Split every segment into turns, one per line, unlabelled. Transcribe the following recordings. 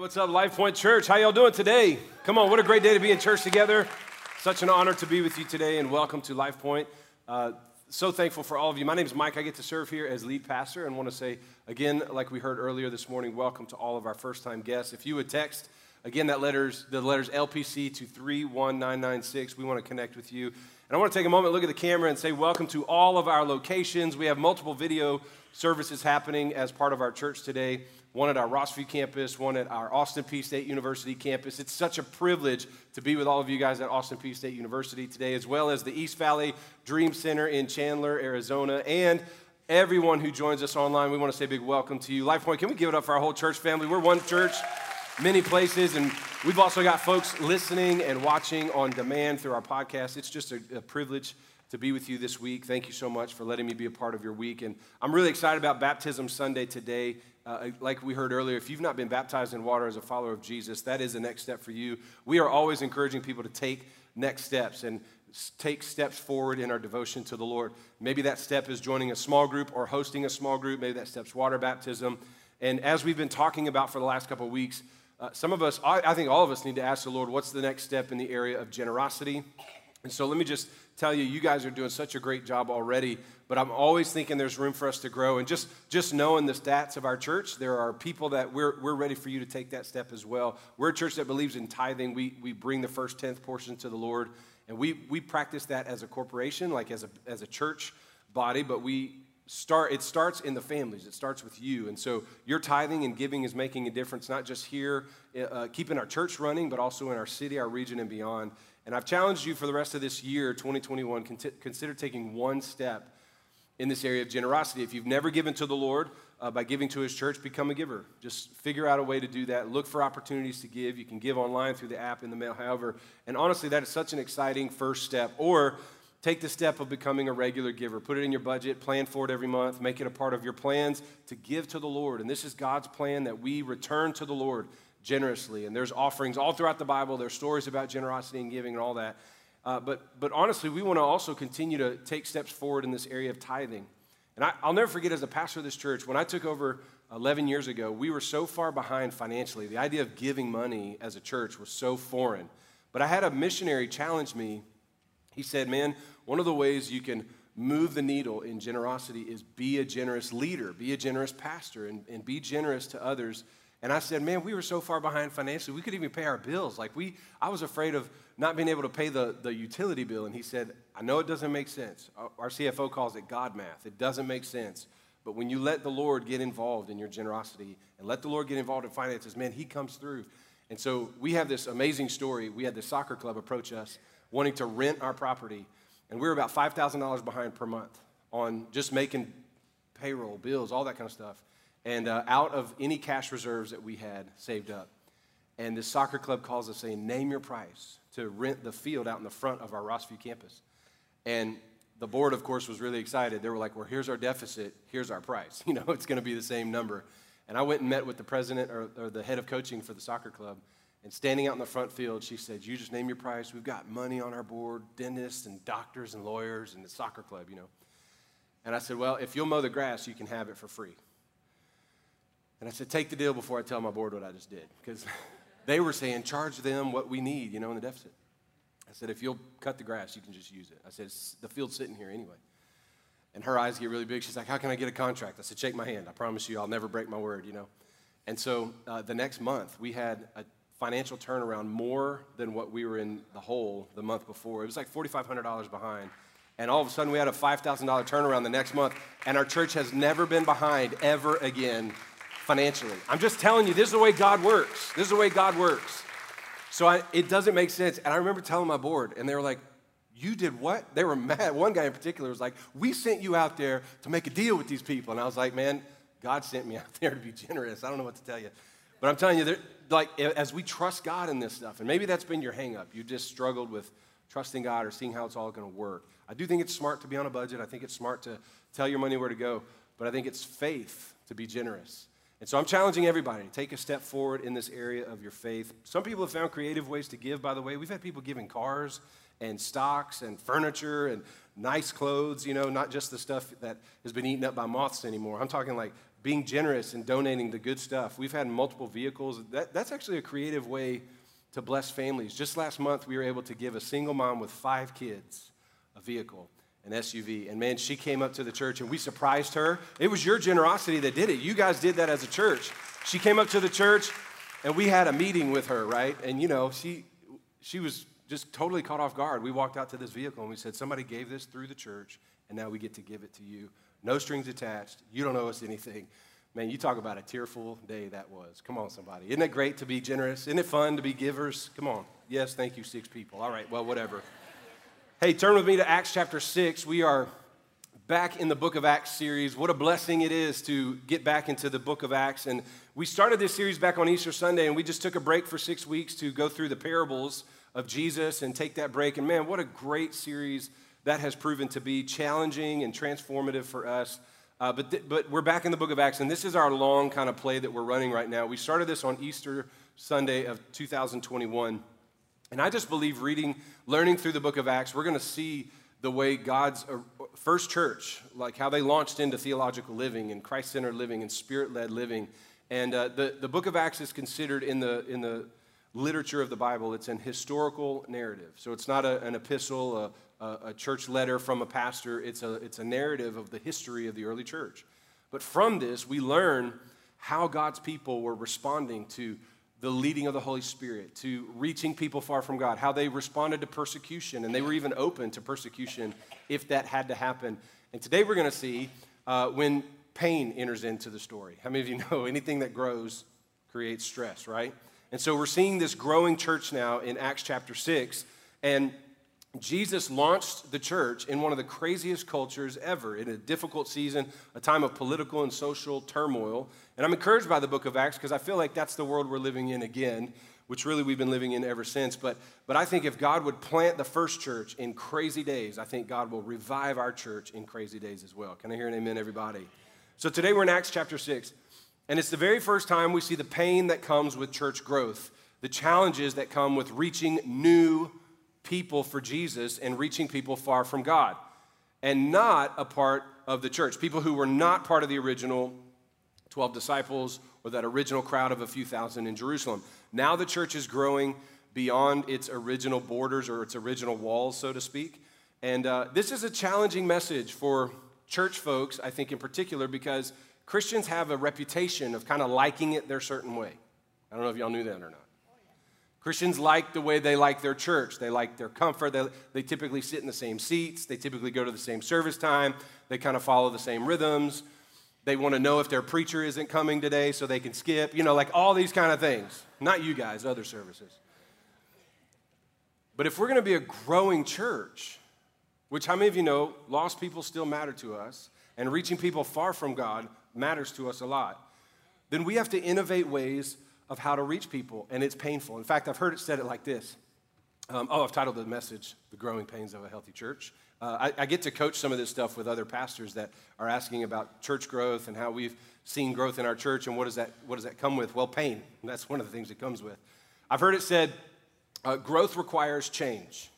what's up, Life Point Church? How y'all doing today? Come on, what a great day to be in church together. Such an honor to be with you today, and welcome to Life Point. Uh, so thankful for all of you. My name is Mike. I get to serve here as lead pastor, and want to say again, like we heard earlier this morning, welcome to all of our first-time guests. If you would text again that letters, the letters LPC to 31996, we want to connect with you. And I want to take a moment, look at the camera, and say welcome to all of our locations. We have multiple video services happening as part of our church today one at our Rossview campus, one at our Austin Peay State University campus. It's such a privilege to be with all of you guys at Austin Peay State University today, as well as the East Valley Dream Center in Chandler, Arizona, and everyone who joins us online. We want to say a big welcome to you. LifePoint, can we give it up for our whole church family? We're one church, many places, and we've also got folks listening and watching on demand through our podcast. It's just a, a privilege to be with you this week. Thank you so much for letting me be a part of your week. And I'm really excited about Baptism Sunday today. Uh, like we heard earlier, if you've not been baptized in water as a follower of Jesus, that is the next step for you. We are always encouraging people to take next steps and take steps forward in our devotion to the Lord. Maybe that step is joining a small group or hosting a small group. Maybe that step's water baptism. And as we've been talking about for the last couple of weeks, uh, some of us, I, I think all of us need to ask the Lord, what's the next step in the area of generosity? And so let me just tell you, you guys are doing such a great job already, but I'm always thinking there's room for us to grow. And just, just knowing the stats of our church, there are people that we're, we're ready for you to take that step as well. We're a church that believes in tithing. We, we bring the first tenth portion to the Lord, and we, we practice that as a corporation, like as a, as a church body, but we start it starts in the families it starts with you and so your tithing and giving is making a difference not just here uh, keeping our church running but also in our city our region and beyond and I've challenged you for the rest of this year, 2021, consider taking one step in this area of generosity. If you've never given to the Lord uh, by giving to His church, become a giver. Just figure out a way to do that. Look for opportunities to give. You can give online through the app, in the mail, however. And honestly, that is such an exciting first step. Or take the step of becoming a regular giver. Put it in your budget, plan for it every month, make it a part of your plans to give to the Lord. And this is God's plan that we return to the Lord generously. And there's offerings all throughout the Bible. There's stories about generosity and giving and all that. Uh, but, but honestly, we want to also continue to take steps forward in this area of tithing. And I, will never forget as a pastor of this church, when I took over 11 years ago, we were so far behind financially. The idea of giving money as a church was so foreign. But I had a missionary challenge me. He said, Man, one of the ways you can move the needle in generosity is be a generous leader, be a generous pastor, and, and be generous to others and I said, man, we were so far behind financially, we couldn't even pay our bills. Like we, I was afraid of not being able to pay the, the utility bill. And he said, I know it doesn't make sense. Our CFO calls it God math. It doesn't make sense. But when you let the Lord get involved in your generosity and let the Lord get involved in finances, man, he comes through. And so we have this amazing story. We had the soccer club approach us wanting to rent our property. And we were about $5,000 behind per month on just making payroll, bills, all that kind of stuff and uh, out of any cash reserves that we had saved up. And this soccer club calls us saying, Name your price to rent the field out in the front of our Rossview campus. And the board, of course, was really excited. They were like, Well, here's our deficit, here's our price. You know, it's going to be the same number. And I went and met with the president or, or the head of coaching for the soccer club. And standing out in the front field, she said, You just name your price. We've got money on our board, dentists and doctors and lawyers and the soccer club, you know. And I said, Well, if you'll mow the grass, you can have it for free. And I said, take the deal before I tell my board what I just did. Because they were saying, charge them what we need, you know, in the deficit. I said, if you'll cut the grass, you can just use it. I said, the field's sitting here anyway. And her eyes get really big. She's like, how can I get a contract? I said, shake my hand. I promise you, I'll never break my word, you know. And so uh, the next month, we had a financial turnaround more than what we were in the hole the month before. It was like $4,500 behind. And all of a sudden, we had a $5,000 turnaround the next month. And our church has never been behind ever again financially. I'm just telling you, this is the way God works. This is the way God works. So I, it doesn't make sense. And I remember telling my board, and they were like, You did what? They were mad. One guy in particular was like, We sent you out there to make a deal with these people. And I was like, Man, God sent me out there to be generous. I don't know what to tell you. But I'm telling you, like, as we trust God in this stuff, and maybe that's been your hangup, you just struggled with trusting God or seeing how it's all going to work. I do think it's smart to be on a budget. I think it's smart to tell your money where to go. But I think it's faith to be generous. And so I'm challenging everybody to take a step forward in this area of your faith. Some people have found creative ways to give, by the way. We've had people giving cars and stocks and furniture and nice clothes, you know, not just the stuff that has been eaten up by moths anymore. I'm talking like being generous and donating the good stuff. We've had multiple vehicles. That, that's actually a creative way to bless families. Just last month, we were able to give a single mom with five kids a vehicle, an SUV. And man, she came up to the church and we surprised her. It was your generosity that did it. You guys did that as a church. She came up to the church and we had a meeting with her, right? And you know, she she was just totally caught off guard. We walked out to this vehicle and we said, Somebody gave this through the church, and now we get to give it to you. No strings attached. You don't owe us anything. Man, you talk about a tearful day that was. Come on, somebody. Isn't it great to be generous? Isn't it fun to be givers? Come on. Yes, thank you, six people. All right, well, whatever. Hey, turn with me to Acts chapter 6. We are back in the book of Acts series. What a blessing it is to get back into the book of Acts. And we started this series back on Easter Sunday, and we just took a break for six weeks to go through the parables of Jesus and take that break. And man, what a great series that has proven to be challenging and transformative for us. Uh, but, th- but we're back in the book of Acts, and this is our long kind of play that we're running right now. We started this on Easter Sunday of 2021. And I just believe reading, learning through the book of Acts, we're going to see the way God's uh, first church, like how they launched into theological living and Christ centered living and spirit led living. And uh, the, the book of Acts is considered in the, in the literature of the Bible, it's an historical narrative. So it's not a, an epistle, a, a church letter from a pastor, it's a, it's a narrative of the history of the early church. But from this, we learn how God's people were responding to the leading of the Holy Spirit, to reaching people far from God, how they responded to persecution, and they were even open to persecution if that had to happen. And today we're going to see uh, when pain enters into the story. How many of you know anything that grows creates stress, right? And so we're seeing this growing church now in Acts chapter 6. And Jesus launched the church in one of the craziest cultures ever, in a difficult season, a time of political and social turmoil. And I'm encouraged by the book of Acts because I feel like that's the world we're living in again, which really we've been living in ever since. But, but I think if God would plant the first church in crazy days, I think God will revive our church in crazy days as well. Can I hear an amen, everybody? So today we're in Acts chapter 6. And it's the very first time we see the pain that comes with church growth, the challenges that come with reaching new people for Jesus and reaching people far from God, and not a part of the church. People who were not part of the original 12 disciples or that original crowd of a few thousand in Jerusalem. Now the church is growing beyond its original borders or its original walls, so to speak. And uh, this is a challenging message for church folks, I think, in particular, because Christians have a reputation of kind of liking it their certain way. I don't know if y'all knew that or not. Christians like the way they like their church. They like their comfort. They, they typically sit in the same seats. They typically go to the same service time. They kind of follow the same rhythms. They want to know if their preacher isn't coming today so they can skip. You know, like all these kind of things. Not you guys, other services. But if we're going to be a growing church, which how many of you know lost people still matter to us, and reaching people far from God matters to us a lot, then we have to innovate ways of how to reach people, and it's painful. In fact, I've heard it said it like this. Um, oh, I've titled the message, The Growing Pains of a Healthy Church. Uh, I, I, get to coach some of this stuff with other pastors that are asking about church growth and how we've seen growth in our church and what does that, what does that come with? Well, pain. That's one of the things it comes with. I've heard it said, uh, growth requires change.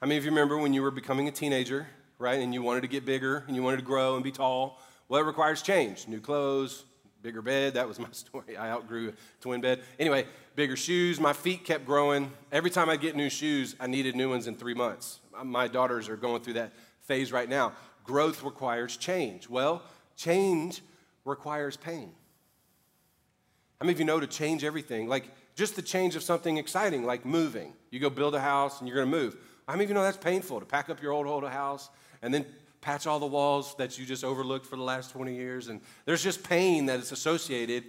How many of you remember when you were becoming a teenager, right, and you wanted to get bigger and you wanted to grow and be tall? Well, it requires change. New clothes, bigger bed. That was my story. I outgrew a twin bed. Anyway, bigger shoes. My feet kept growing. Every time I get new shoes, I needed new ones in three months. My daughters are going through that phase right now. Growth requires change. Well, change requires pain. How many of you know to change everything? Like just the change of something exciting, like moving. You go build a house and you're going to move. How many of you know that's painful to pack up your old old house and then patch all the walls that you just overlooked for the last 20 years. And there's just pain that is associated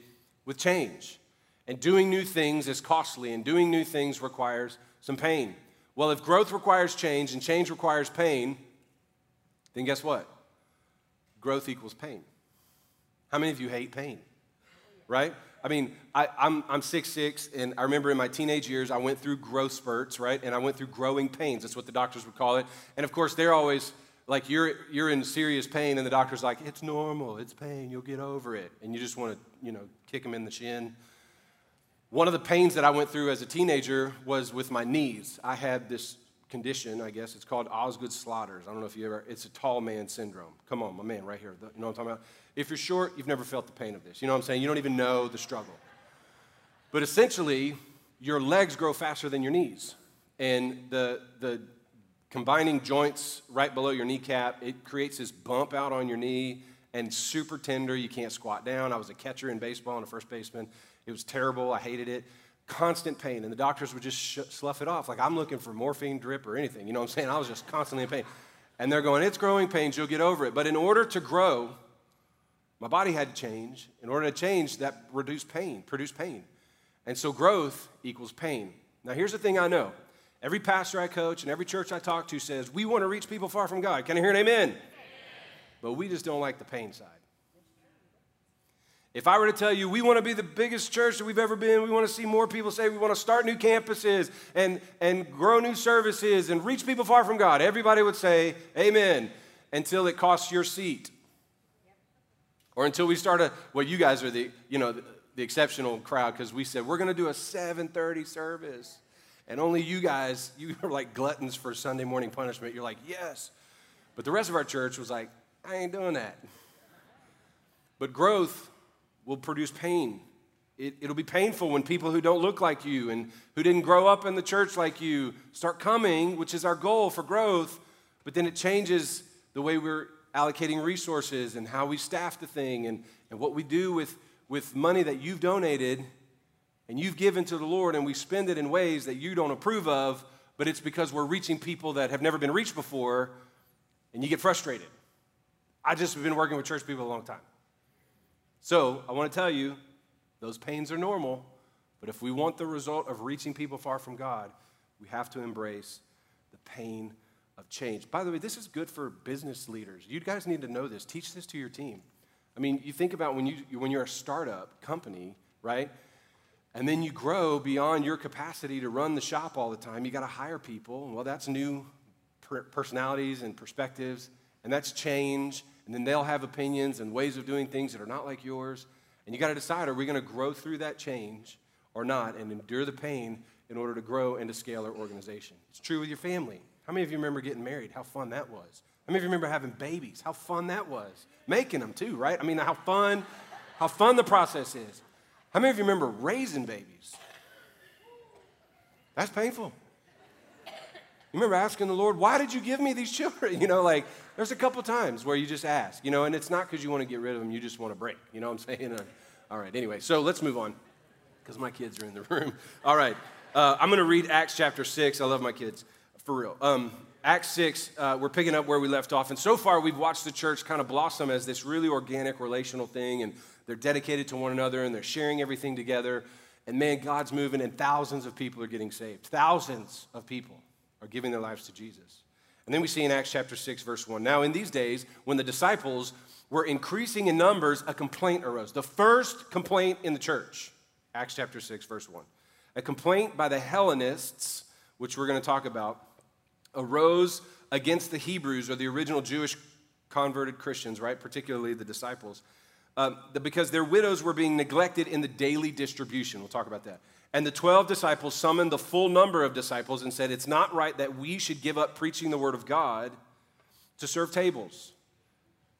with change. And doing new things is costly, and doing new things requires some pain. Well, if growth requires change and change requires pain, then guess what? Growth equals pain. How many of you hate pain? Right? I mean, I, am I'm, I'm 6'6, and I remember in my teenage years, I went through growth spurts, right? And I went through growing pains. That's what the doctors would call it. And of course, they're always like you're, you're in serious pain and the doctor's like, it's normal, it's pain, you'll get over it. And you just want to, you know, kick him in the shin. One of the pains that I went through as a teenager was with my knees. I had this condition, I guess. It's called Osgood Schlatters. I don't know if you ever, it's a tall man syndrome. Come on, my man, right here. You know what I'm talking about? If you're short, you've never felt the pain of this. You know what I'm saying? You don't even know the struggle. But essentially, your legs grow faster than your knees. And the, the combining joints right below your kneecap, it creates this bump out on your knee and super tender. You can't squat down. I was a catcher in baseball and a first baseman. It was terrible. I hated it constant pain, and the doctors would just sh- slough it off. Like, I'm looking for morphine drip or anything. You know what I'm saying? I was just constantly in pain. And they're going, It's growing pains, you'll get over it. But in order to grow, my body had to change. In order to change, that reduced pain, produced pain. And so growth equals pain. Now, here's the thing I know every pastor I coach and every church I talk to says, We want to reach people far from God. Can I hear an amen? amen. But we just don't like the pain side. If I were to tell you we want to be the biggest church that we've ever been, we want to see more people say we want to start new campuses and, and grow new services and reach people far from God, everybody would say amen until it costs your seat. Or until we start a, well, you guys are the, you know, the, the exceptional crowd because we said we're going to do a 7.30 service. And only you guys, you are like gluttons for Sunday morning punishment. You're like, yes. But the rest of our church was like, I ain't doing that. But growth will produce pain. It, will be painful when people who don't look like you and who didn't grow up in the church like you start coming, which is our goal for growth, but then it changes the way we're allocating resources and how we staff the thing and, and what we do with, with money that you've donated and you've given to the Lord, and we spend it in ways that you don't approve of, but it's because we're reaching people that have never been reached before, and you get frustrated. I just have been working with church people a long time. So I want to tell you, those pains are normal, but if we want the result of reaching people far from God, we have to embrace the pain of change. By the way, this is good for business leaders. You guys need to know this. Teach this to your team. I mean, you think about when, you, when you're a startup company, right? And then you grow beyond your capacity to run the shop all the time. You got to hire people. Well, that's new personalities and perspectives, and that's change and then they'll have opinions and ways of doing things that are not like yours. And you got to decide are we going to grow through that change or not and endure the pain in order to grow and to scale our organization? It's true with your family. How many of you remember getting married? How fun that was. How many of you remember having babies? How fun that was. Making them too, right? I mean, how fun, how fun the process is. How many of you remember raising babies? That's painful. You remember asking the Lord, why did you give me these children? You know, like there's a couple times where you just ask, you know, and it's not because you want to get rid of them, you just want to break. You know what I'm saying? All right, anyway, so let's move on because my kids are in the room. All right, uh, I'm going to read Acts chapter 6. I love my kids, for real. Um, Acts 6, uh, we're picking up where we left off. And so far, we've watched the church kind of blossom as this really organic relational thing, and they're dedicated to one another and they're sharing everything together. And man, God's moving, and thousands of people are getting saved. Thousands of people are giving their lives to Jesus. And then we see in Acts chapter 6, verse 1 Now, in these days, when the disciples were increasing in numbers, a complaint arose. The first complaint in the church, Acts chapter 6, verse 1. A complaint by the Hellenists, which we're going to talk about, arose against the Hebrews or the original Jewish converted Christians, right? Particularly the disciples, uh, because their widows were being neglected in the daily distribution. We'll talk about that. And the 12 disciples summoned the full number of disciples and said, It's not right that we should give up preaching the word of God to serve tables.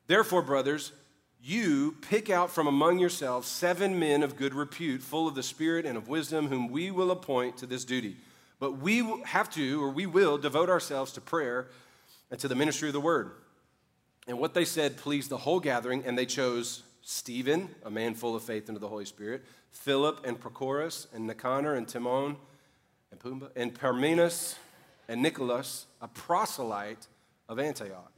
Therefore, brothers, you pick out from among yourselves seven men of good repute, full of the Spirit and of wisdom, whom we will appoint to this duty. But we have to, or we will, devote ourselves to prayer and to the ministry of the word. And what they said pleased the whole gathering, and they chose Stephen, a man full of faith into the Holy Spirit, Philip and Prochorus, and Nicanor and Timon, and Pumbaa, and Parmenas and Nicholas, a proselyte of Antioch.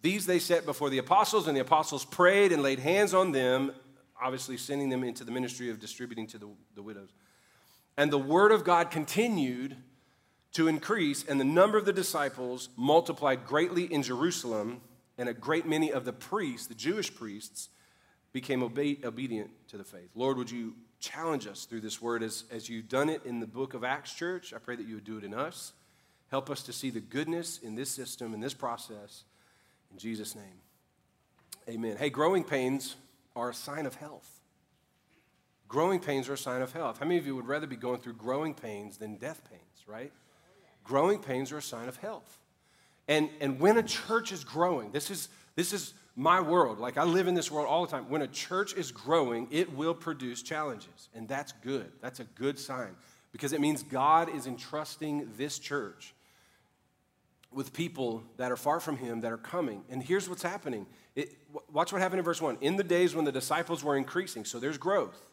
These they set before the apostles, and the apostles prayed and laid hands on them, obviously sending them into the ministry of distributing to the, the widows. And the word of God continued to increase, and the number of the disciples multiplied greatly in Jerusalem, and a great many of the priests, the Jewish priests, became obe- obedient to the faith. Lord, would you challenge us through this word as, as you've done it in the book of Acts Church? I pray that you would do it in us. Help us to see the goodness in this system, in this process. In Jesus' name, amen. Hey, growing pains are a sign of health. Growing pains are a sign of health. How many of you would rather be going through growing pains than death pains, right? growing pains are a sign of health. And, and when a church is growing, this is, this is my world. Like I live in this world all the time. When a church is growing, it will produce challenges. And that's good. That's a good sign because it means God is entrusting this church with people that are far from him that are coming. And here's what's happening. It, watch what happened in verse 1. In the days when the disciples were increasing, so there's growth.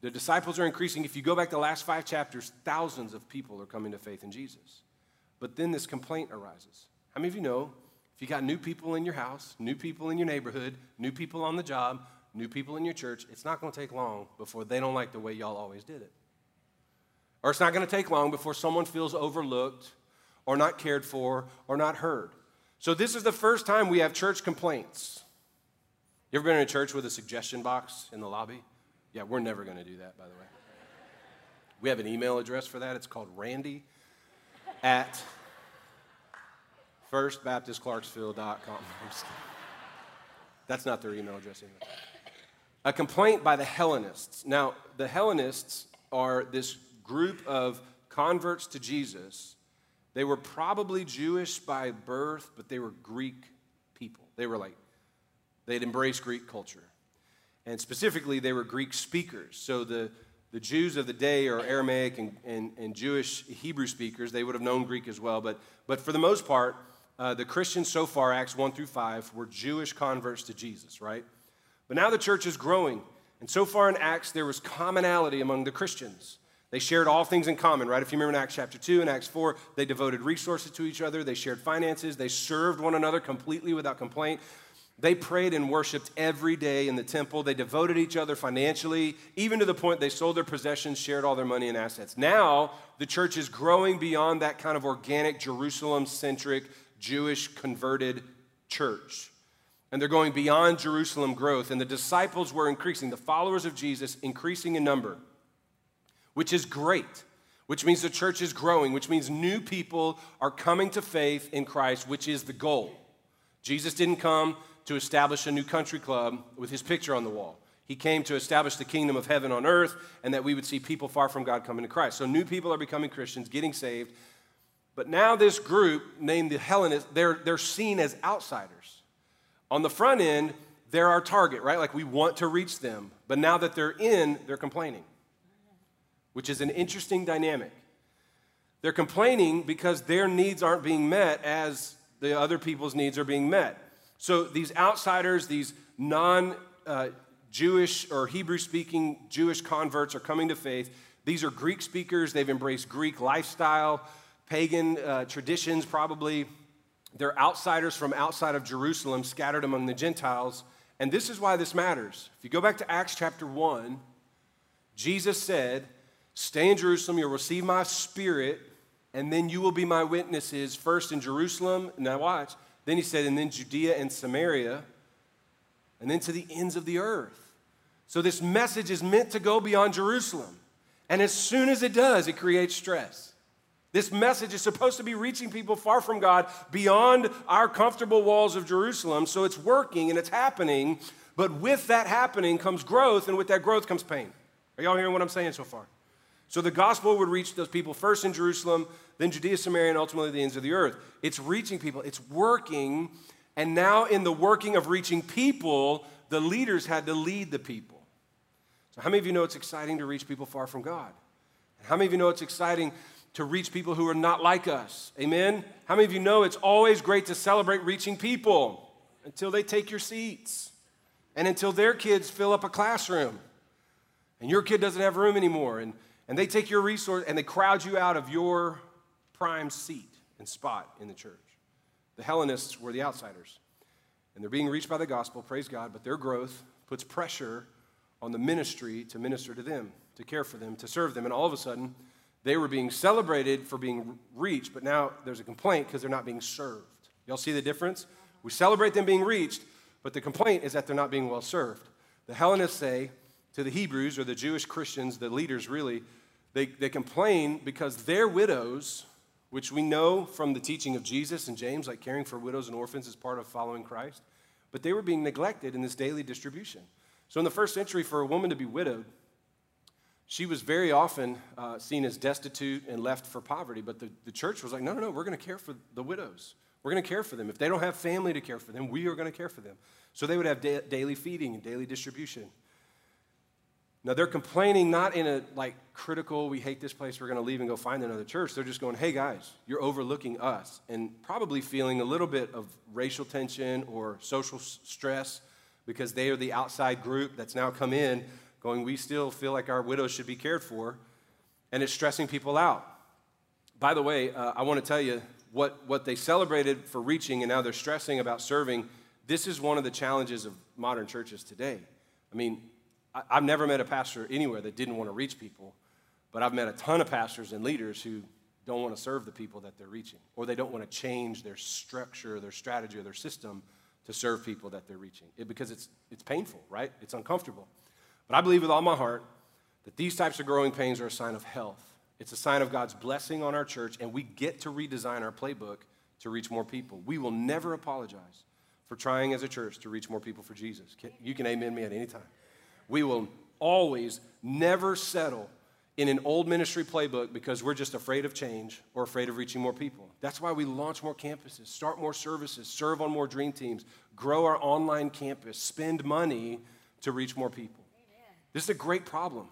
The disciples are increasing. If you go back the last five chapters, thousands of people are coming to faith in Jesus. But then this complaint arises. How many of you know you got new people in your house, new people in your neighborhood, new people on the job, new people in your church, it's not going to take long before they don't like the way y'all always did it. Or it's not going to take long before someone feels overlooked or not cared for or not heard. So, this is the first time we have church complaints. You ever been in a church with a suggestion box in the lobby? Yeah, we're never going to do that, by the way. We have an email address for that. It's called randy at firstbaptistclarksville.com. That's not their email address. A complaint by the Hellenists. Now, the Hellenists are this group of converts to Jesus they were probably Jewish by birth, but they were Greek people. They were like, they'd embraced Greek culture. And specifically, they were Greek speakers. So the, the Jews of the day are Aramaic and, and, and Jewish Hebrew speakers. They would have known Greek as well. But, but for the most part, uh, the Christians so far, Acts 1 through 5, were Jewish converts to Jesus, right? But now the church is growing. And so far in Acts, there was commonality among the Christians. They shared all things in common, right? If you remember in Acts chapter 2 and Acts 4, they devoted resources to each other, they shared finances, they served one another completely without complaint. They prayed and worshiped every day in the temple. They devoted each other financially, even to the point they sold their possessions, shared all their money and assets. Now, the church is growing beyond that kind of organic, Jerusalem centric, Jewish converted church. And they're going beyond Jerusalem growth. And the disciples were increasing, the followers of Jesus increasing in number which is great, which means the church is growing, which means new people are coming to faith in Christ, which is the goal. Jesus didn't come to establish a new country club with his picture on the wall. He came to establish the kingdom of heaven on earth and that we would see people far from God coming to Christ. So new people are becoming Christians, getting saved. But now this group named the Hellenists, they're, they're seen as outsiders. On the front end, they're our target, right? Like we want to reach them. But now that they're in, they're complaining which is an interesting dynamic. They're complaining because their needs aren't being met as the other people's needs are being met. So these outsiders, these non uh, Jewish or Hebrew speaking Jewish converts are coming to faith. These are Greek speakers. They've embraced Greek lifestyle, pagan uh, traditions, probably. They're outsiders from outside of Jerusalem, scattered among the Gentiles. And this is why this matters. If you go back to Acts chapter 1, Jesus said, Stay in Jerusalem, you'll receive my spirit, and then you will be my witnesses first in Jerusalem. Now, watch. Then he said, and then Judea and Samaria, and then to the ends of the earth. So, this message is meant to go beyond Jerusalem. And as soon as it does, it creates stress. This message is supposed to be reaching people far from God beyond our comfortable walls of Jerusalem. So, it's working and it's happening. But with that happening comes growth, and with that growth comes pain. Are y'all hearing what I'm saying so far? So the gospel would reach those people first in Jerusalem, then Judea, Samaria, and ultimately the ends of the earth. It's reaching people, it's working. And now, in the working of reaching people, the leaders had to lead the people. So, how many of you know it's exciting to reach people far from God? How many of you know it's exciting to reach people who are not like us? Amen? How many of you know it's always great to celebrate reaching people until they take your seats and until their kids fill up a classroom and your kid doesn't have room anymore and and they take your resource and they crowd you out of your prime seat and spot in the church. The Hellenists were the outsiders. And they're being reached by the gospel, praise God, but their growth puts pressure on the ministry to minister to them, to care for them, to serve them. And all of a sudden, they were being celebrated for being reached, but now there's a complaint because they're not being served. Y'all see the difference? We celebrate them being reached, but the complaint is that they're not being well served. The Hellenists say, to the Hebrews or the Jewish Christians, the leaders really, they, they complain because their widows, which we know from the teaching of Jesus and James, like caring for widows and orphans is part of following Christ, but they were being neglected in this daily distribution. So in the first century, for a woman to be widowed, she was very often uh, seen as destitute and left for poverty, but the, the church was like, no, no, no, we're going to care for the widows. We're going to care for them. If they don't have family to care for them, we are going to care for them. So they would have da- daily feeding and daily distribution. Now they're complaining not in a like critical, we hate this place, we're going to leave and go find another church. They're just going, hey guys, you're overlooking us, and probably feeling a little bit of racial tension or social stress because they are the outside group that's now come in going, we still feel like our widows should be cared for, and it's stressing people out. By the way, uh, I want to tell you what, what they celebrated for reaching and now they're stressing about serving. This is one of the challenges of modern churches today. I mean, I, I've never met a pastor anywhere that didn't want to reach people, but I've met a ton of pastors and leaders who don't want to serve the people that they're reaching, or they don't want to change their structure, their strategy, or their system to serve people that they're reaching it, because it's, it's painful, right? It's uncomfortable. But I believe with all my heart that these types of growing pains are a sign of health. It's a sign of God's blessing on our church, and we get to redesign our playbook to reach more people. We will never apologize for trying as a church to reach more people for Jesus. You can amen me at any time. We will always never settle in an old ministry playbook because we're just afraid of change or afraid of reaching more people. That's why we launch more campuses, start more services, serve on more dream teams, grow our online campus, spend money to reach more people. This is a great problem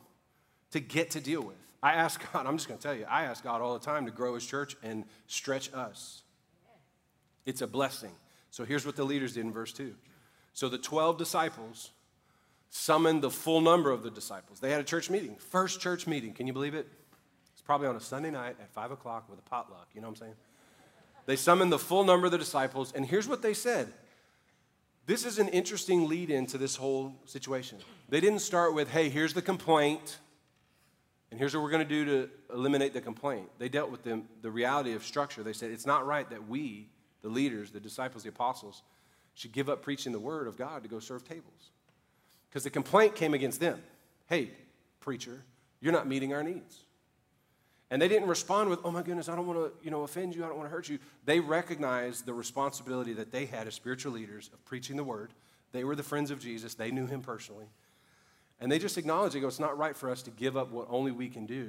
to get to deal with. I ask God, I'm just going to tell you, I ask God all the time to grow his church and stretch us. It's a blessing. So here's what the leaders did in verse 2. So the 12 disciples summoned the full number of the disciples. They had a church meeting, first church meeting. Can you believe it? It's probably on a Sunday night at 5 o'clock with a potluck. You know what I'm saying? They summoned the full number of the disciples, and here's what they said this is an interesting lead in to this whole situation. They didn't start with, hey, here's the complaint, and here's what we're going to do to eliminate the complaint. They dealt with the, the reality of structure. They said, it's not right that we, the leaders, the disciples, the apostles, should give up preaching the word of God to go serve tables. Because the complaint came against them. Hey, preacher, you're not meeting our needs. And they didn't respond with, oh my goodness, I don't want to you know, offend you, I don't want to hurt you. They recognized the responsibility that they had as spiritual leaders of preaching the word. They were the friends of Jesus, they knew him personally. And they just acknowledged, they go, it's not right for us to give up what only we can do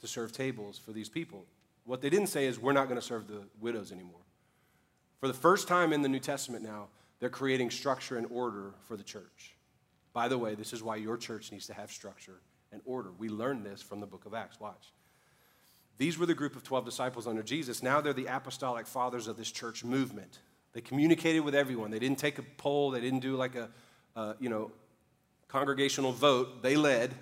to serve tables for these people. What they didn't say is, we're not going to serve the widows anymore. For the first time in the New Testament now, they're creating structure and order for the church. By the way, this is why your church needs to have structure and order. We learned this from the book of Acts. Watch. These were the group of 12 disciples under Jesus. Now they're the apostolic fathers of this church movement. They communicated with everyone. They didn't take a poll, they didn't do like a, you know, congregational vote. They led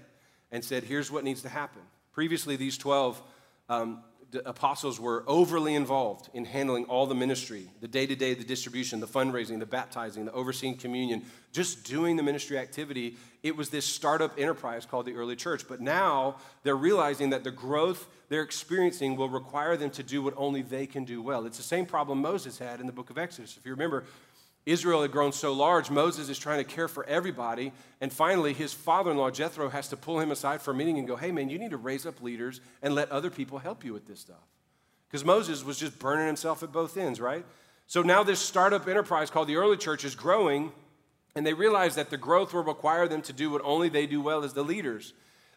and said, here's what needs to happen. Previously, these 12 um, apostles were overly involved in handling all the ministry the day to day, the distribution, the fundraising, the baptizing, the overseeing communion, just doing the ministry activity. It was this startup enterprise called the early church. But now they're realizing that the growth they're experiencing will require them to do what only they can do well. It's the same problem Moses had in the book of Exodus. If you remember, Israel had grown so large, Moses is trying to care for everybody. And finally, his father in law, Jethro, has to pull him aside for a meeting and go, hey, man, you need to raise up leaders and let other people help you with this stuff. Because Moses was just burning himself at both ends, right? So now this startup enterprise called the early church is growing, and they realize that the growth will require them to do what only they do well as the leaders.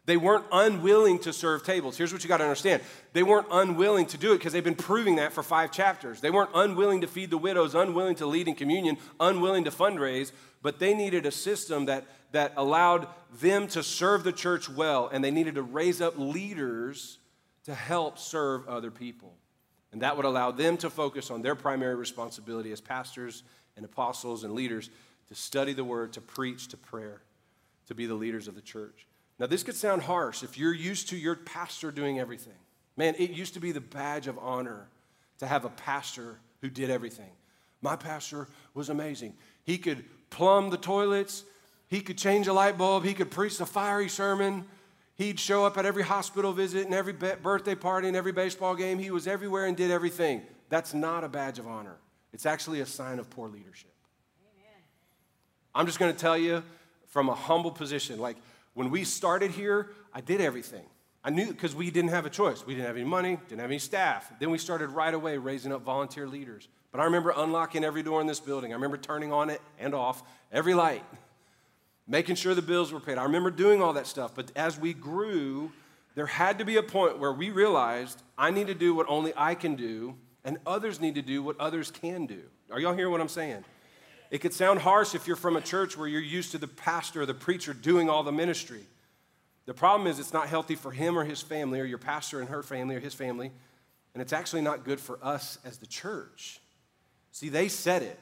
They weren't unwilling to serve tables. Here's what you got to understand they weren't unwilling to do it because they've been proving that for five chapters. They weren't unwilling to feed the widows, unwilling to lead in communion, unwilling to fundraise, but they needed a system that, that allowed them to serve the church well, and they needed to raise up leaders to help serve other people. And that would allow them to focus on their primary responsibility as pastors and apostles and leaders to study the word, to preach, to prayer, to be the leaders of the church. Now, this could sound harsh if you're used to your pastor doing everything. Man, it used to be the badge of honor to have a pastor who did everything. My pastor was amazing. He could plumb the toilets, he could change a light bulb, he could preach the fiery sermon. He'd show up at every hospital visit and every birthday party and every baseball game. He was everywhere and did everything. That's not a badge of honor. It's actually a sign of poor leadership. Amen. I'm just going to tell you from a humble position like, when we started here, I did everything. I knew because we didn't have a choice. We didn't have any money, didn't have any staff. Then we started right away raising up volunteer leaders. But I remember unlocking every door in this building. I remember turning on it and off every light. making sure the bills were paid. I remember doing all that stuff. But as we grew, there had to be a point where we realized I need to do what only I can do, and others need to do what others can do. Are y'all hearing what I'm saying? It could sound harsh if you're from a church where you're used to the pastor or the preacher doing all the ministry. The problem is, it's not healthy for him or his family, or your pastor and her family or his family, and it's actually not good for us as the church. See, they said it.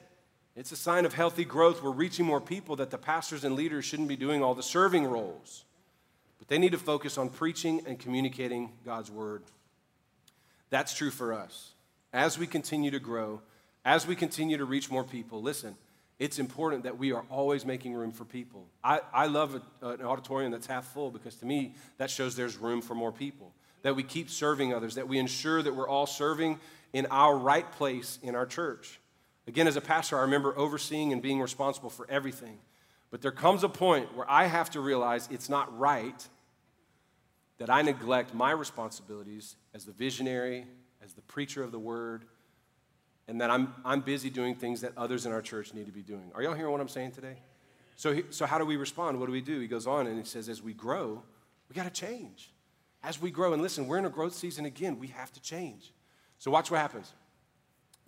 It's a sign of healthy growth. We're reaching more people that the pastors and leaders shouldn't be doing all the serving roles, but they need to focus on preaching and communicating God's word. That's true for us. As we continue to grow, as we continue to reach more people, listen, it's important that we are always making room for people. I, I love a, an auditorium that's half full because to me, that shows there's room for more people. That we keep serving others, that we ensure that we're all serving in our right place in our church. Again, as a pastor, I remember overseeing and being responsible for everything. But there comes a point where I have to realize it's not right that I neglect my responsibilities as the visionary, as the preacher of the word, and that I'm, I'm busy doing things that others in our church need to be doing. Are y'all hearing what I'm saying today? So, so how do we respond? What do we do? He goes on and he says, as we grow, we got to change. As we grow, and listen, we're in a growth season again, we have to change. So watch what happens.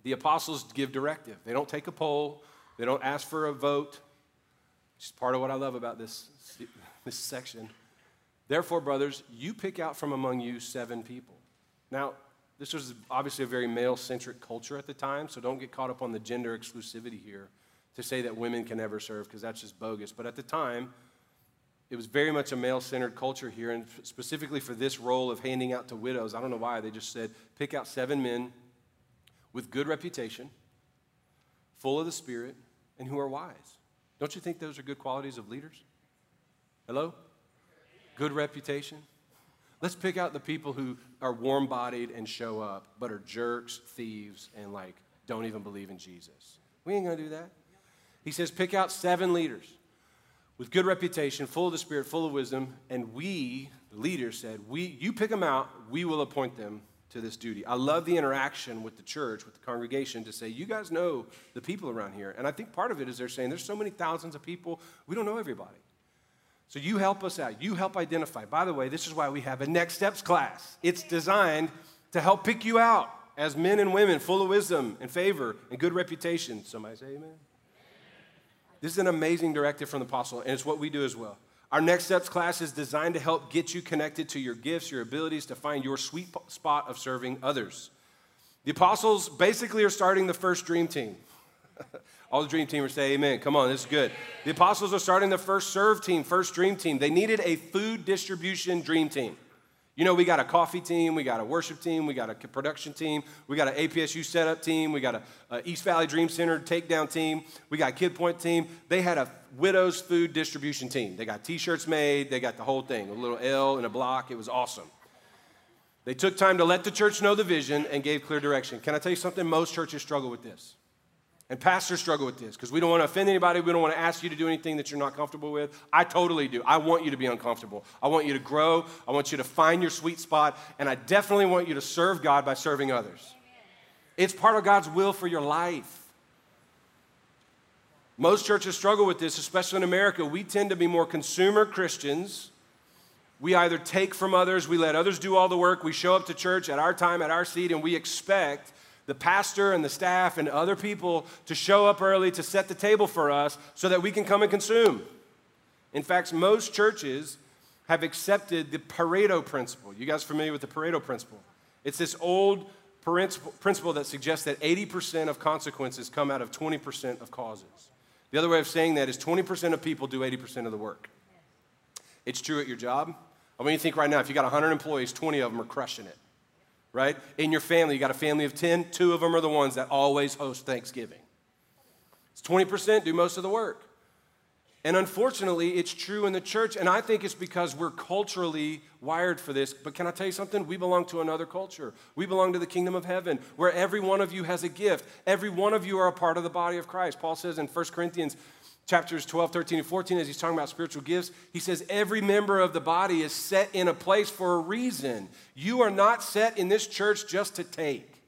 The apostles give directive. They don't take a poll, they don't ask for a vote. Is part of what I love about this, this section. Therefore, brothers, you pick out from among you seven people. Now, this was obviously a very male centric culture at the time, so don't get caught up on the gender exclusivity here to say that women can never serve, because that's just bogus. But at the time, it was very much a male centered culture here, and specifically for this role of handing out to widows, I don't know why, they just said pick out seven men with good reputation, full of the Spirit, and who are wise. Don't you think those are good qualities of leaders? Hello? Good reputation. Let's pick out the people who are warm bodied and show up, but are jerks, thieves, and like don't even believe in Jesus. We ain't gonna do that. He says, pick out seven leaders with good reputation, full of the Spirit, full of wisdom, and we, the leaders, said, we, you pick them out, we will appoint them to this duty. I love the interaction with the church, with the congregation, to say, you guys know the people around here. And I think part of it is they're saying, there's so many thousands of people, we don't know everybody. So you help us out. You help identify. By the way, this is why we have a Next Steps class. It's designed to help pick you out as men and women full of wisdom and favor and good reputation. Somebody say amen. This is an amazing directive from the apostle, and it's what we do as well. Our Next Steps class is designed to help get you connected to your gifts, your abilities to find your sweet spot of serving others. The apostles basically are starting the first dream team. All the dream teamers say amen. Come on, this is good. The apostles are starting the first serve team, first dream team. They needed a food distribution dream team. You know, we got a coffee team, we got a worship team, we got a production team, we got an APSU setup team, we got a, a East Valley Dream Center takedown team, we got a Kid Point team. They had a widows food distribution team. They got T-shirts made, they got the whole thing, a little L and a block. It was awesome. They took time to let the church know the vision and gave clear direction. Can I tell you something? Most churches struggle with this. And pastors struggle with this because we don't want to offend anybody. We don't want to ask you to do anything that you're not comfortable with. I totally do. I want you to be uncomfortable. I want you to grow. I want you to find your sweet spot. And I definitely want you to serve God by serving others. It's part of God's will for your life. Most churches struggle with this, especially in America. We tend to be more consumer Christians. We either take from others, we let others do all the work, we show up to church at our time, at our seat, and we expect the pastor and the staff and other people to show up early to set the table for us so that we can come and consume. In fact, most churches have accepted the Pareto principle. You guys familiar with the Pareto principle? It's this old principle that suggests that 80% of consequences come out of 20% of causes. The other way of saying that is 20% of people do 80% of the work. It's true at your job. I mean, you think right now, if you got 100 employees, 20 of them are crushing it right? In your family, you got a family of 10, two of them are the ones that always host Thanksgiving. It's 20% do most of the work. And unfortunately, it's true in the church, and I think it's because we're culturally wired for this. But can I tell you something? We belong to another culture. We belong to the kingdom of heaven, where every one of you has a gift. Every one of you are a part of the body of Christ. Paul says in 1 Corinthians chapters 12, 13, and 14, as he's talking about spiritual gifts, he says, Every member of the body is set in a place for a reason. You are not set in this church just to take.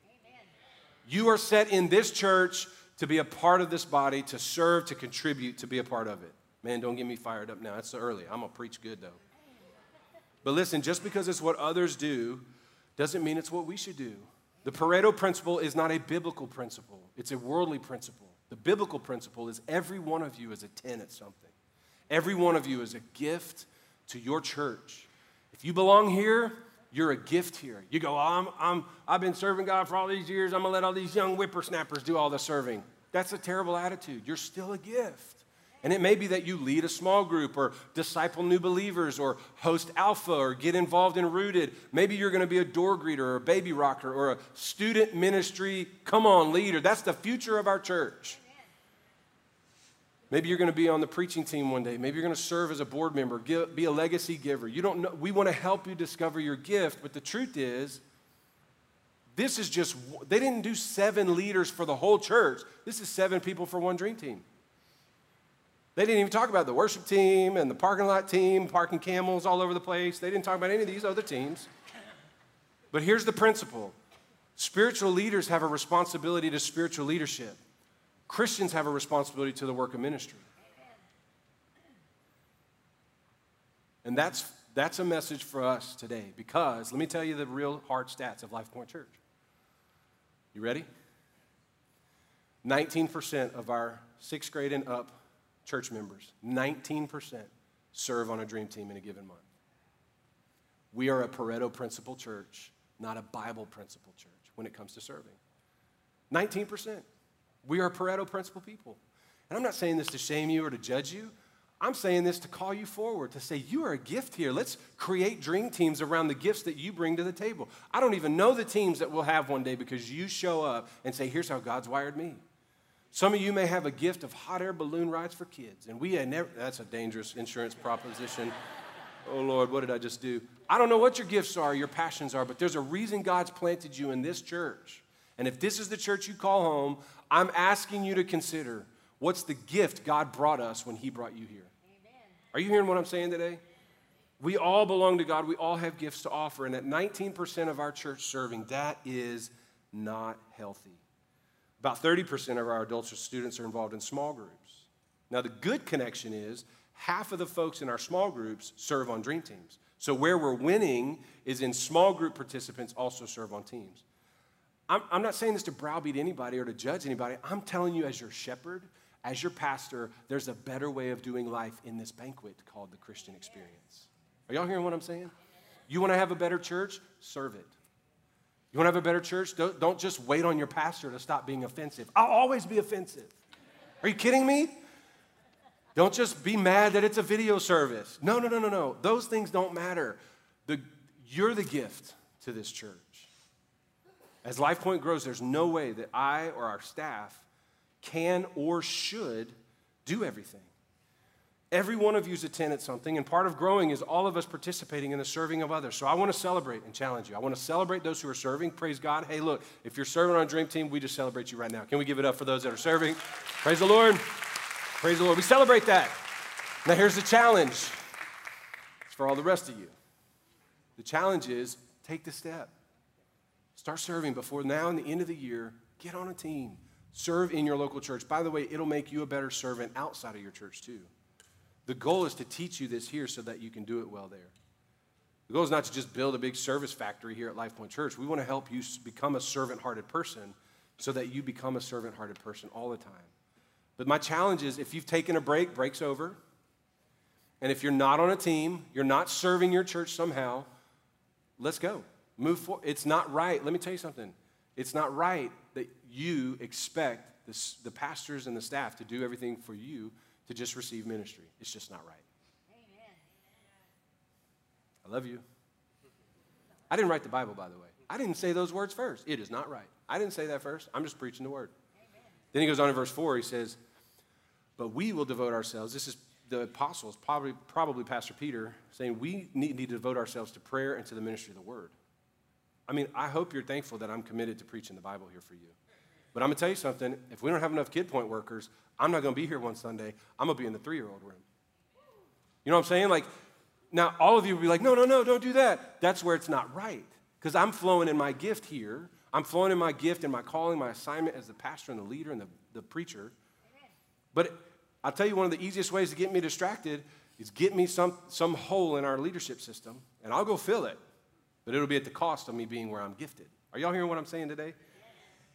You are set in this church to be a part of this body, to serve, to contribute, to be a part of it. Man, don't get me fired up now. It's so early. I'm going to preach good, though. But listen, just because it's what others do doesn't mean it's what we should do. The Pareto principle is not a biblical principle, it's a worldly principle. The biblical principle is every one of you is a 10 at something. Every one of you is a gift to your church. If you belong here, you're a gift here. You go, I'm, I'm, I've been serving God for all these years. I'm going to let all these young whippersnappers do all the serving. That's a terrible attitude. You're still a gift. And it may be that you lead a small group or disciple new believers or host alpha or get involved in rooted. Maybe you're going to be a door greeter or a baby rocker or a student ministry come on leader. That's the future of our church. Maybe you're going to be on the preaching team one day. Maybe you're going to serve as a board member, give, be a legacy giver. You don't know. We want to help you discover your gift, but the truth is, this is just, they didn't do seven leaders for the whole church. This is seven people for one dream team. They didn't even talk about the worship team and the parking lot team, parking camels all over the place. They didn't talk about any of these other teams. But here's the principle spiritual leaders have a responsibility to spiritual leadership. Christians have a responsibility to the work of ministry. And that's, that's a message for us today because let me tell you the real hard stats of Life Point Church. You ready? 19% of our sixth grade and up church members, 19% serve on a dream team in a given month. We are a Pareto principle church, not a Bible principle church when it comes to serving. 19%. We are Pareto principle people. And I'm not saying this to shame you or to judge you. I'm saying this to call you forward, to say, you are a gift here. Let's create dream teams around the gifts that you bring to the table. I don't even know the teams that we'll have one day because you show up and say, here's how God's wired me. Some of you may have a gift of hot air balloon rides for kids, and we had never, that's a dangerous insurance proposition. oh Lord, what did I just do? I don't know what your gifts are, your passions are, but there's a reason God's planted you in this church. And if this is the church you call home, I'm asking you to consider what's the gift God brought us when He brought you here. Amen. Are you hearing what I'm saying today? We all belong to God. We all have gifts to offer. And at 19% of our church serving, that is not healthy. About 30% of our adults students are involved in small groups. Now, the good connection is half of the folks in our small groups serve on dream teams. So, where we're winning is in small group participants also serve on teams. I'm, I'm not saying this to browbeat anybody or to judge anybody. I'm telling you, as your shepherd, as your pastor, there's a better way of doing life in this banquet called the Christian experience. Are y'all hearing what I'm saying? You want to have a better church? Serve it. You want to have a better church? Don't, don't just wait on your pastor to stop being offensive. I'll always be offensive. Are you kidding me? Don't just be mad that it's a video service. No, no, no, no, no. Those things don't matter. The, you're the gift to this church. As Life Point grows, there's no way that I or our staff can or should do everything. Every one of you is attended something, and part of growing is all of us participating in the serving of others. So I want to celebrate and challenge you. I want to celebrate those who are serving. Praise God. Hey, look, if you're serving on a dream team, we just celebrate you right now. Can we give it up for those that are serving? Praise the Lord. Praise the Lord. We celebrate that. Now, here's the challenge it's for all the rest of you. The challenge is take the step. Start serving before now and the end of the year. Get on a team. Serve in your local church. By the way, it'll make you a better servant outside of your church, too. The goal is to teach you this here so that you can do it well there. The goal is not to just build a big service factory here at Life Point Church. We want to help you become a servant hearted person so that you become a servant hearted person all the time. But my challenge is if you've taken a break, break's over. And if you're not on a team, you're not serving your church somehow, let's go. Move forward. It's not right. Let me tell you something. It's not right that you expect the, the pastors and the staff to do everything for you to just receive ministry. It's just not right. Amen. I love you. I didn't write the Bible, by the way. I didn't say those words first. It is not right. I didn't say that first. I'm just preaching the word. Amen. Then he goes on in verse 4. He says, But we will devote ourselves. This is the apostles, probably, probably Pastor Peter, saying we need, need to devote ourselves to prayer and to the ministry of the word. I mean, I hope you're thankful that I'm committed to preaching the Bible here for you. But I'm going to tell you something. If we don't have enough kid point workers, I'm not going to be here one Sunday. I'm going to be in the three year old room. You know what I'm saying? Like, now all of you will be like, no, no, no, don't do that. That's where it's not right. Because I'm flowing in my gift here. I'm flowing in my gift and my calling, my assignment as the pastor and the leader and the, the preacher. But I'll tell you one of the easiest ways to get me distracted is get me some, some hole in our leadership system, and I'll go fill it. But it'll be at the cost of me being where I'm gifted. Are y'all hearing what I'm saying today?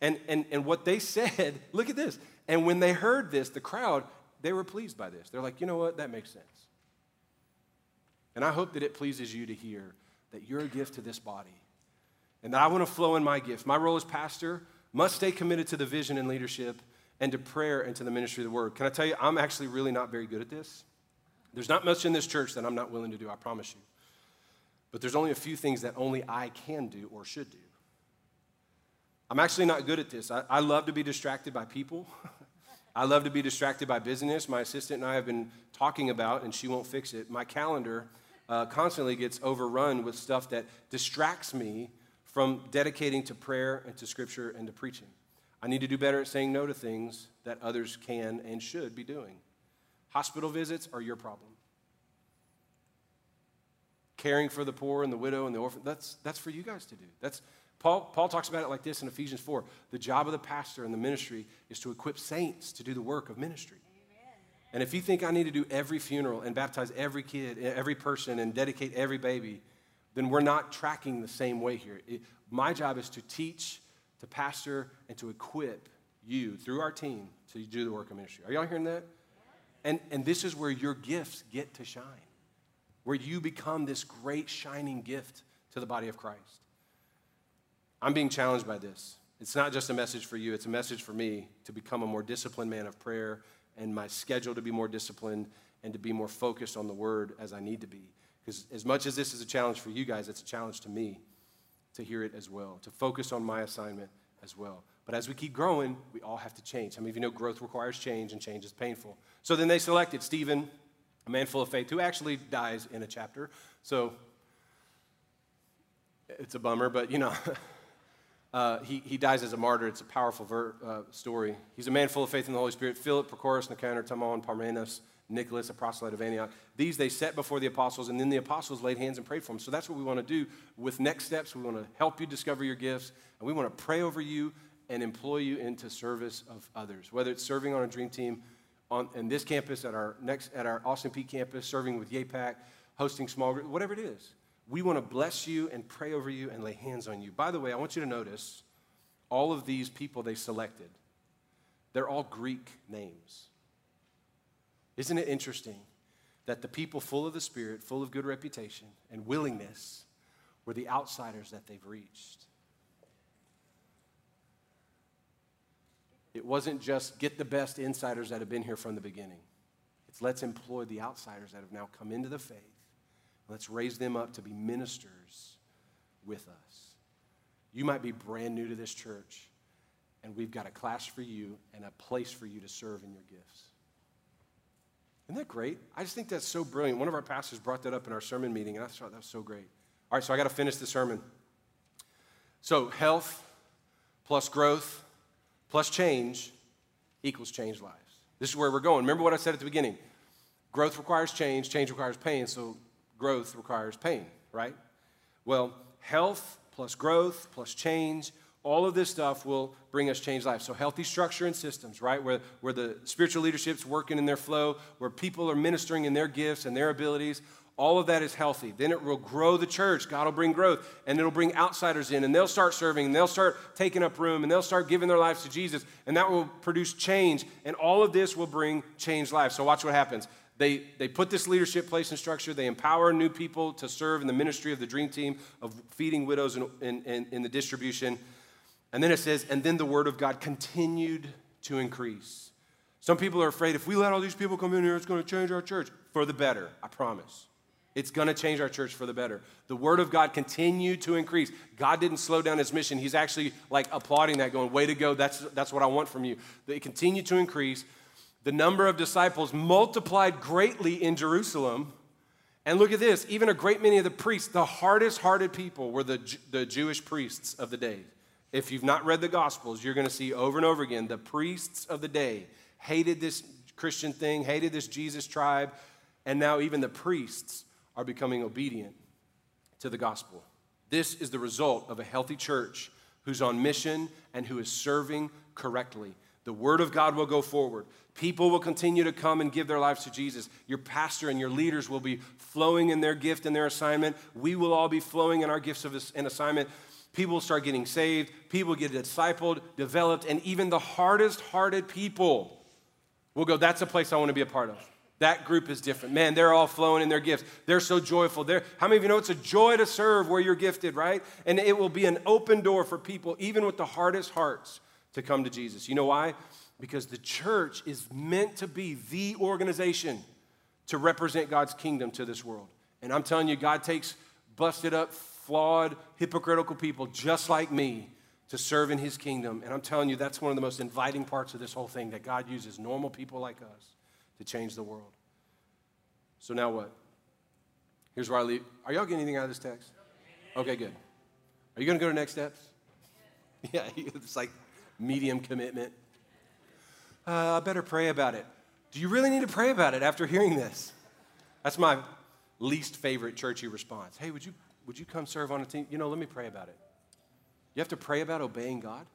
And, and, and what they said, look at this. And when they heard this, the crowd, they were pleased by this. They're like, you know what? That makes sense. And I hope that it pleases you to hear that you're a gift to this body and that I want to flow in my gift. My role as pastor must stay committed to the vision and leadership and to prayer and to the ministry of the word. Can I tell you, I'm actually really not very good at this. There's not much in this church that I'm not willing to do, I promise you. But there's only a few things that only I can do or should do. I'm actually not good at this. I, I love to be distracted by people. I love to be distracted by business. My assistant and I have been talking about, and she won't fix it. My calendar uh, constantly gets overrun with stuff that distracts me from dedicating to prayer and to scripture and to preaching. I need to do better at saying no to things that others can and should be doing. Hospital visits are your problem. Caring for the poor and the widow and the orphan, that's, that's for you guys to do. That's, Paul, Paul talks about it like this in Ephesians 4. The job of the pastor and the ministry is to equip saints to do the work of ministry. And if you think I need to do every funeral and baptize every kid, every person, and dedicate every baby, then we're not tracking the same way here. It, my job is to teach, to pastor, and to equip you through our team to do the work of ministry. Are y'all hearing that? And, and this is where your gifts get to shine, where you become this great shining gift to the body of Christ. I'm being challenged by this. It's not just a message for you, it's a message for me to become a more disciplined man of prayer and my schedule to be more disciplined and to be more focused on the word as I need to be. Because as much as this is a challenge for you guys, it's a challenge to me to hear it as well, to focus on my assignment as well. But as we keep growing, we all have to change. How many of you know growth requires change and change is painful? So then they selected Stephen, a man full of faith, who actually dies in a chapter. So it's a bummer, but you know. Uh, he, he dies as a martyr. It's a powerful ver, uh, story. He's a man full of faith in the Holy Spirit. Philip, Prochorus, Nicanor, Timon, Parmenas, Nicholas, a proselyte of Antioch. These they set before the apostles, and then the apostles laid hands and prayed for them. So that's what we want to do with next steps. We want to help you discover your gifts, and we want to pray over you and employ you into service of others. Whether it's serving on a dream team on in this campus, at our next at our Austin Peay campus, serving with YAPAC, hosting small groups, whatever it is. We want to bless you and pray over you and lay hands on you. By the way, I want you to notice all of these people they selected, they're all Greek names. Isn't it interesting that the people full of the Spirit, full of good reputation and willingness, were the outsiders that they've reached? It wasn't just get the best insiders that have been here from the beginning. It's let's employ the outsiders that have now come into the faith Let's raise them up to be ministers with us. You might be brand new to this church, and we've got a class for you and a place for you to serve in your gifts. Isn't that great? I just think that's so brilliant. One of our pastors brought that up in our sermon meeting, and I thought that was so great. All right, so I got to finish the sermon. So, health plus growth plus change equals changed lives. This is where we're going. Remember what I said at the beginning growth requires change, change requires pain. So, growth requires pain, right? Well, health plus growth plus change, all of this stuff will bring us changed life. So, healthy structure and systems, right? Where, where the spiritual leadership's working in their flow, where people are ministering in their gifts and their abilities, all of that is healthy. Then it will grow the church. God will bring growth, and it'll bring outsiders in, and they'll start serving, and they'll start taking up room, and they'll start giving their lives to Jesus, and that will produce change. And all of this will bring changed life. So, watch what happens. They, they put this leadership place and structure. They empower new people to serve in the ministry of the dream team of feeding widows in, in, in, the distribution. And then it says, and then the word of God continued to increase. Some people are afraid if we let all these people come in here, it's going to change our church for the better. I promise. It's going to change our church for the better. The word of God continued to increase. God didn't slow down his mission. He's actually like applauding that, going, way to go. That's, that's what I want from you. It continued to increase the number of disciples multiplied greatly in Jerusalem. And look at this even a great many of the priests, the hardest hearted people, were the, the Jewish priests of the day. If you've not read the Gospels, you're going to see over and over again the priests of the day hated this Christian thing, hated this Jesus tribe, and now even the priests are becoming obedient to the gospel. This is the result of a healthy church who's on mission and who is serving correctly. The word of God will go forward. People will continue to come and give their lives to Jesus. Your pastor and your leaders will be flowing in their gift and their assignment. We will all be flowing in our gifts of an assignment. People will start getting saved. People get discipled, developed, and even the hardest hearted people will go, That's a place I want to be a part of. That group is different. Man, they're all flowing in their gifts. They're so joyful. They're, how many of you know it's a joy to serve where you're gifted, right? And it will be an open door for people, even with the hardest hearts, to come to Jesus. You know why? Because the church is meant to be the organization to represent God's kingdom to this world. And I'm telling you, God takes busted up, flawed, hypocritical people just like me to serve in his kingdom. And I'm telling you, that's one of the most inviting parts of this whole thing that God uses normal people like us to change the world. So now what? Here's where I leave. Are y'all getting anything out of this text? Okay, good. Are you going to go to next steps? Yeah, it's like medium commitment. Uh, I better pray about it. Do you really need to pray about it after hearing this? That's my least favorite churchy response. Hey, would you, would you come serve on a team? You know, let me pray about it. You have to pray about obeying God?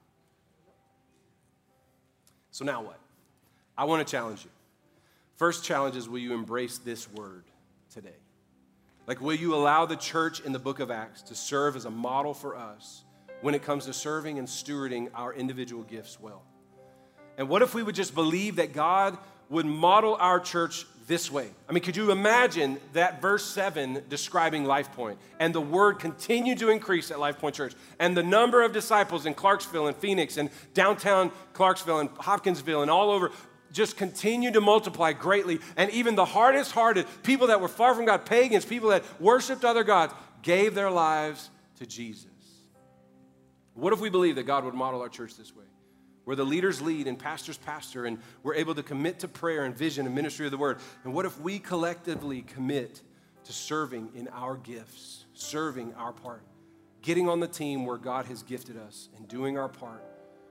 So now what? I want to challenge you. First challenge is will you embrace this word today? Like, will you allow the church in the book of Acts to serve as a model for us when it comes to serving and stewarding our individual gifts well? And what if we would just believe that God would model our church this way? I mean, could you imagine that verse 7 describing Life Point and the word continued to increase at Life Point Church and the number of disciples in Clarksville and Phoenix and downtown Clarksville and Hopkinsville and all over just continue to multiply greatly. And even the hardest hearted, people that were far from God, pagans, people that worshiped other gods, gave their lives to Jesus. What if we believe that God would model our church this way? Where the leaders lead and pastors pastor, and we're able to commit to prayer and vision and ministry of the word. And what if we collectively commit to serving in our gifts, serving our part, getting on the team where God has gifted us, and doing our part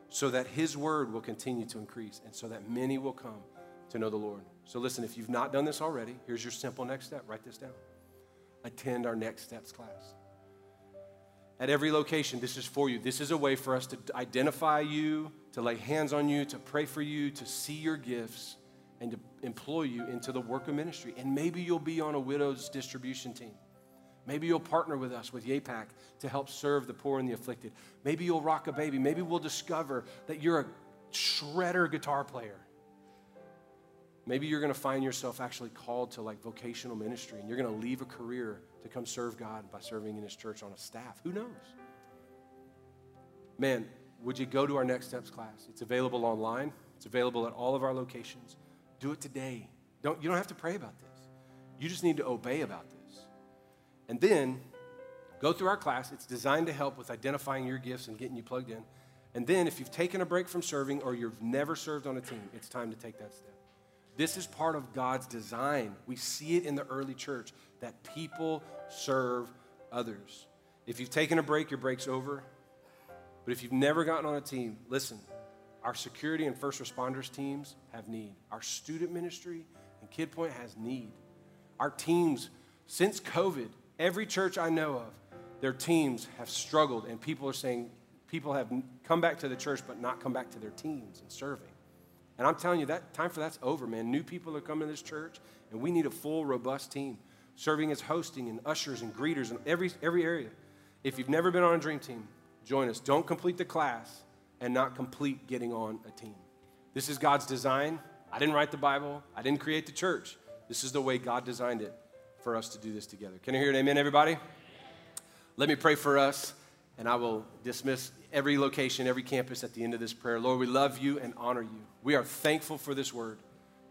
so that His word will continue to increase and so that many will come to know the Lord. So, listen, if you've not done this already, here's your simple next step. Write this down. Attend our Next Steps class. At every location, this is for you. This is a way for us to identify you, to lay hands on you, to pray for you, to see your gifts, and to employ you into the work of ministry. And maybe you'll be on a widow's distribution team. Maybe you'll partner with us with YAPAC to help serve the poor and the afflicted. Maybe you'll rock a baby. Maybe we'll discover that you're a shredder guitar player. Maybe you're going to find yourself actually called to like vocational ministry and you're going to leave a career to come serve God by serving in His church on a staff. Who knows? Man, would you go to our Next Steps class? It's available online, it's available at all of our locations. Do it today. Don't, you don't have to pray about this, you just need to obey about this. And then go through our class. It's designed to help with identifying your gifts and getting you plugged in. And then, if you've taken a break from serving or you've never served on a team, it's time to take that step. This is part of God's design. We see it in the early church that people serve others. If you've taken a break, your break's over. But if you've never gotten on a team, listen, our security and first responders teams have need. Our student ministry and Kid Point has need. Our teams, since COVID, Every church I know of, their teams have struggled, and people are saying people have come back to the church but not come back to their teams and serving. And I'm telling you, that time for that's over, man. New people are coming to this church, and we need a full, robust team serving as hosting and ushers and greeters in every, every area. If you've never been on a dream team, join us. Don't complete the class and not complete getting on a team. This is God's design. I didn't write the Bible, I didn't create the church. This is the way God designed it for us to do this together. Can I hear an amen, everybody? Let me pray for us, and I will dismiss every location, every campus at the end of this prayer. Lord, we love you and honor you. We are thankful for this word.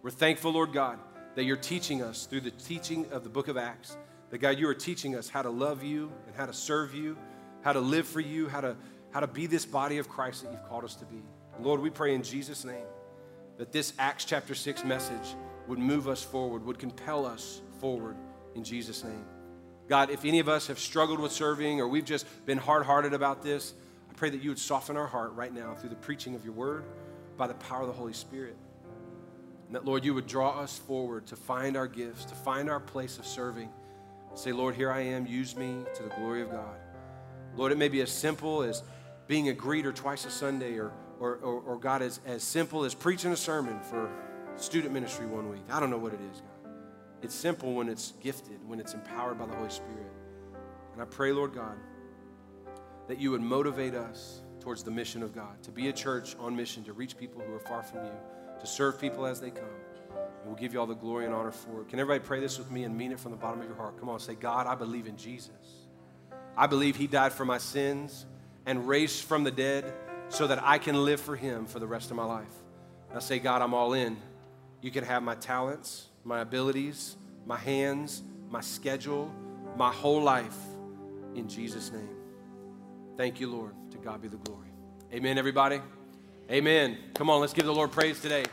We're thankful, Lord God, that you're teaching us through the teaching of the book of Acts. That God, you are teaching us how to love you and how to serve you, how to live for you, how to, how to be this body of Christ that you've called us to be. Lord, we pray in Jesus' name that this Acts chapter 6 message would move us forward, would compel us forward in Jesus' name. God, if any of us have struggled with serving or we've just been hard hearted about this, I pray that you would soften our heart right now through the preaching of your word by the power of the Holy Spirit. And that, Lord, you would draw us forward to find our gifts, to find our place of serving. Say, Lord, here I am, use me to the glory of God. Lord, it may be as simple as being a greeter twice a Sunday or or, or, or God, as, as simple as preaching a sermon for student ministry one week. I don't know what it is, God. It's simple when it's gifted, when it's empowered by the Holy Spirit. And I pray, Lord God, that you would motivate us towards the mission of God, to be a church on mission, to reach people who are far from you, to serve people as they come. And we'll give you all the glory and honor for it. Can everybody pray this with me and mean it from the bottom of your heart? Come on, say, God, I believe in Jesus. I believe he died for my sins and raised from the dead so that I can live for him for the rest of my life. And I say, God, I'm all in. You can have my talents, my abilities, my hands, my schedule, my whole life in Jesus' name. Thank you, Lord. To God be the glory. Amen, everybody. Amen. Come on, let's give the Lord praise today.